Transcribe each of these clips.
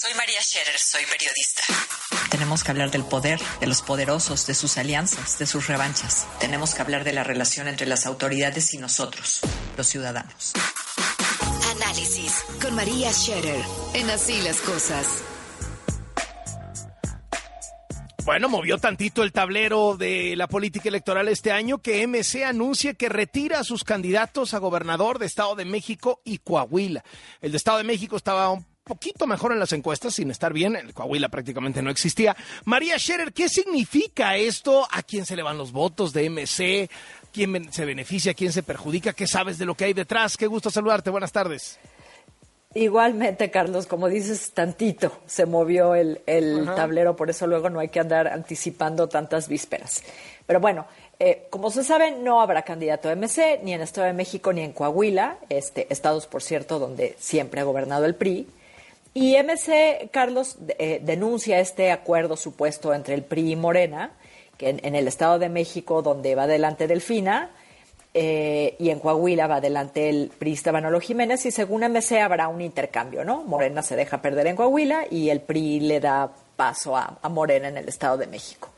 Soy María Scherer, soy periodista. Tenemos que hablar del poder, de los poderosos, de sus alianzas, de sus revanchas. Tenemos que hablar de la relación entre las autoridades y nosotros, los ciudadanos. Análisis con María Scherer en Así las Cosas. Bueno, movió tantito el tablero de la política electoral este año que MC anuncie que retira a sus candidatos a gobernador de Estado de México y Coahuila. El de Estado de México estaba un poquito mejor en las encuestas, sin estar bien. El Coahuila prácticamente no existía. María Scherer, ¿qué significa esto? ¿A quién se le van los votos de MC? ¿Quién se beneficia? ¿Quién se perjudica? ¿Qué sabes de lo que hay detrás? Qué gusto saludarte. Buenas tardes. Igualmente, Carlos, como dices, tantito se movió el, tablero, por eso luego no hay que andar anticipando tantas vísperas. Pero bueno, eh, como se sabe, no habrá candidato a MC, ni en Estado de México ni en Coahuila, este, estados, por cierto, donde siempre ha gobernado el PRI. Y MC, Carlos, eh, denuncia este acuerdo supuesto entre el PRI y Morena, que en, el Estado de México, donde va adelante Delfina, eh, y en Coahuila va adelante el priista Manolo Jiménez y según MC habrá un intercambio, ¿no? Morena se deja perder en Coahuila y el PRI le da paso a, Morena en el Estado de México.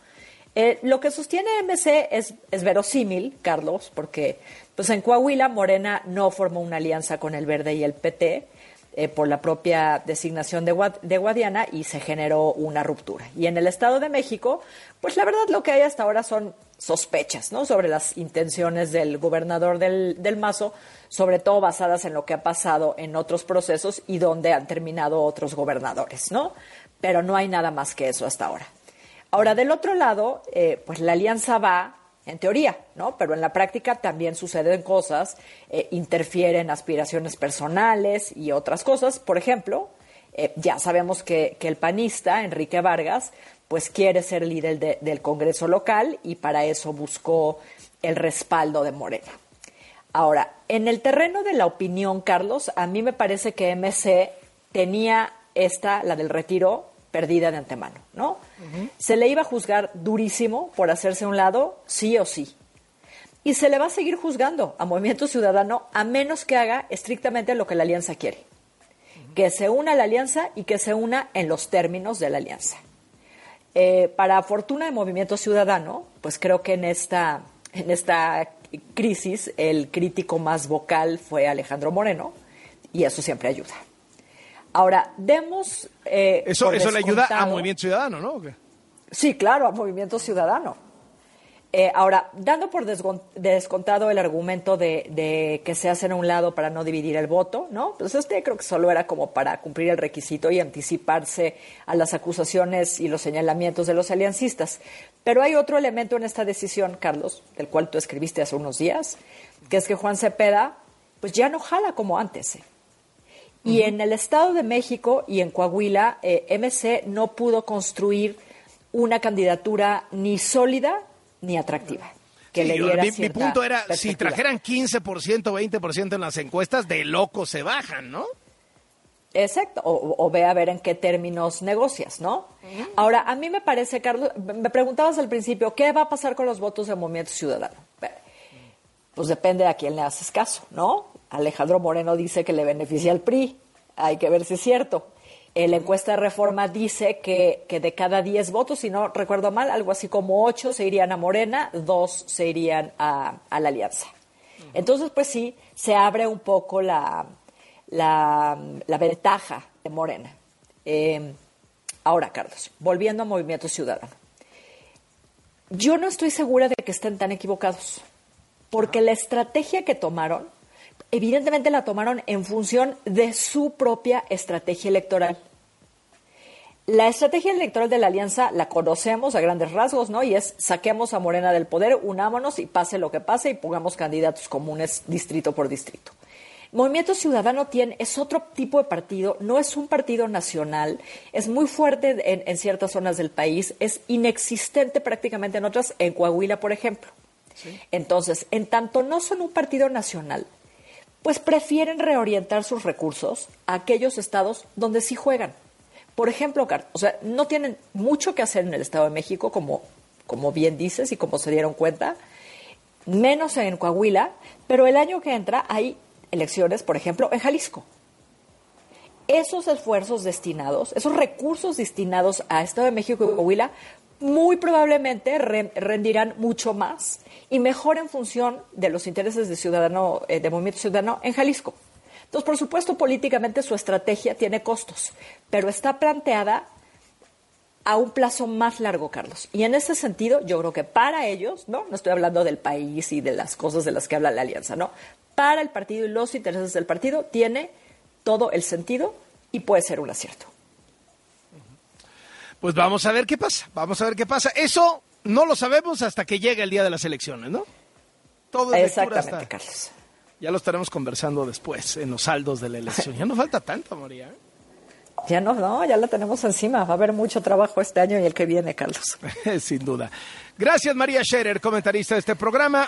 Eh, lo que sostiene MC es, es, verosímil, Carlos, porque pues en Coahuila Morena no formó una alianza con el Verde y el PT eh, por la propia designación de, de Guadiana y se generó una ruptura. Y en el Estado de México, pues la verdad lo que hay hasta ahora son sospechas ¿no? sobre las intenciones del gobernador del, del, Mazo, sobre todo basadas en lo que ha pasado en otros procesos y donde han terminado otros gobernadores, ¿no? Pero no hay nada más que eso hasta ahora. Ahora, del otro lado, eh, pues la alianza va, en teoría, ¿no? Pero en la práctica también suceden cosas, eh, interfieren aspiraciones personales y otras cosas. Por ejemplo, eh, ya sabemos que, que el panista, Enrique Vargas, pues quiere ser líder del Congreso local y para eso buscó el respaldo de Morena. Ahora, en el terreno de la opinión, Carlos, a mí me parece que MC tenía esta, la del retiro, perdida de antemano, ¿no? Se le iba a juzgar durísimo por hacerse a un lado, sí o sí. Y se le va a seguir juzgando a Movimiento Ciudadano a menos que haga estrictamente lo que la alianza quiere. Que se una a la alianza y que se una en los términos de la alianza. Eh, para fortuna de Movimiento Ciudadano, pues creo que en esta, en esta crisis el crítico más vocal fue Alejandro Moreno y eso siempre ayuda. Ahora, demos... Eh, eso eso le ayuda a Movimiento Ciudadano, ¿no? Sí, claro, a Movimiento Ciudadano. Eh, ahora, dando por descontado el argumento de, que se hacen a un lado para no dividir el voto, ¿no? Pues este creo que solo era como para cumplir el requisito y anticiparse a las acusaciones y los señalamientos de los aliancistas. Pero hay otro elemento en esta decisión, Carlos, del cual tú escribiste hace unos días, que es que Juan Cepeda, pues ya no jala como antes. ¿eh? Y en el Estado de México y en Coahuila, eh, MC no pudo construir una candidatura ni sólida ni atractiva. Que le diera mi, mi, punto era, si trajeran 15%, 20% en las encuestas, de loco se bajan, ¿no? Exacto, o, ve a ver en qué términos negocias, ¿no? Ahora, a mí me parece, Carlos, me preguntabas al principio, ¿qué va a pasar con los votos del Movimiento Ciudadano? Pues depende a quién le haces caso, ¿no? Alejandro Moreno dice que le beneficia al PRI, hay que ver si es cierto. La encuesta de reforma dice que, de cada 10 votos, si no recuerdo mal, algo así como 8 se irían a Morena, 2 se irían a, la Alianza. Entonces, pues sí, se abre un poco la, la, ventaja de Morena. Eh, ahora, Carlos, volviendo a Movimiento Ciudadano. Yo no estoy segura de que estén tan equivocados, porque la estrategia que tomaron evidentemente la tomaron en función de su propia estrategia electoral. La estrategia electoral de la alianza la conocemos a grandes rasgos, ¿no? Y es saquemos a Morena del poder, unámonos y pase lo que pase y pongamos candidatos comunes distrito por distrito. Movimiento Ciudadano tiene, es otro tipo de partido, no es un partido nacional, es muy fuerte en, en ciertas zonas del país, es inexistente prácticamente en otras, en Coahuila, por ejemplo. Entonces, en tanto no son un partido nacional, pues prefieren reorientar sus recursos a aquellos estados donde sí juegan. Por ejemplo, o sea, no tienen mucho que hacer en el Estado de México, como, como bien dices y como se dieron cuenta, menos en Coahuila, pero el año que entra hay elecciones, por ejemplo, en Jalisco. esos esfuerzos destinados, esos recursos destinados a Estado de México y Coahuila, muy probablemente rendirán mucho más y mejor en función de los intereses de ciudadano, eh, de Movimiento Ciudadano en Jalisco. Entonces, por supuesto, políticamente su estrategia tiene costos, pero está planteada a un plazo más largo, Carlos. Y en ese sentido, yo creo que para ellos, ¿no? No estoy hablando del país y de las cosas de las que habla la alianza, ¿no? Para el partido y los intereses del partido tiene todo el sentido y puede ser un acierto. Pues vamos a ver qué pasa, vamos a ver qué pasa. Eso no lo sabemos hasta que llegue el día de las elecciones, ¿no? Todo Exactamente, Carlos. Ya lo estaremos conversando después, en los saldos de la elección. Ya no falta tanto, María. ¿eh? Ya no, no, ya la tenemos encima. Va a haber mucho trabajo este año y el que viene, Carlos. Sin duda. Gracias, María Scherer, comentarista de este programa.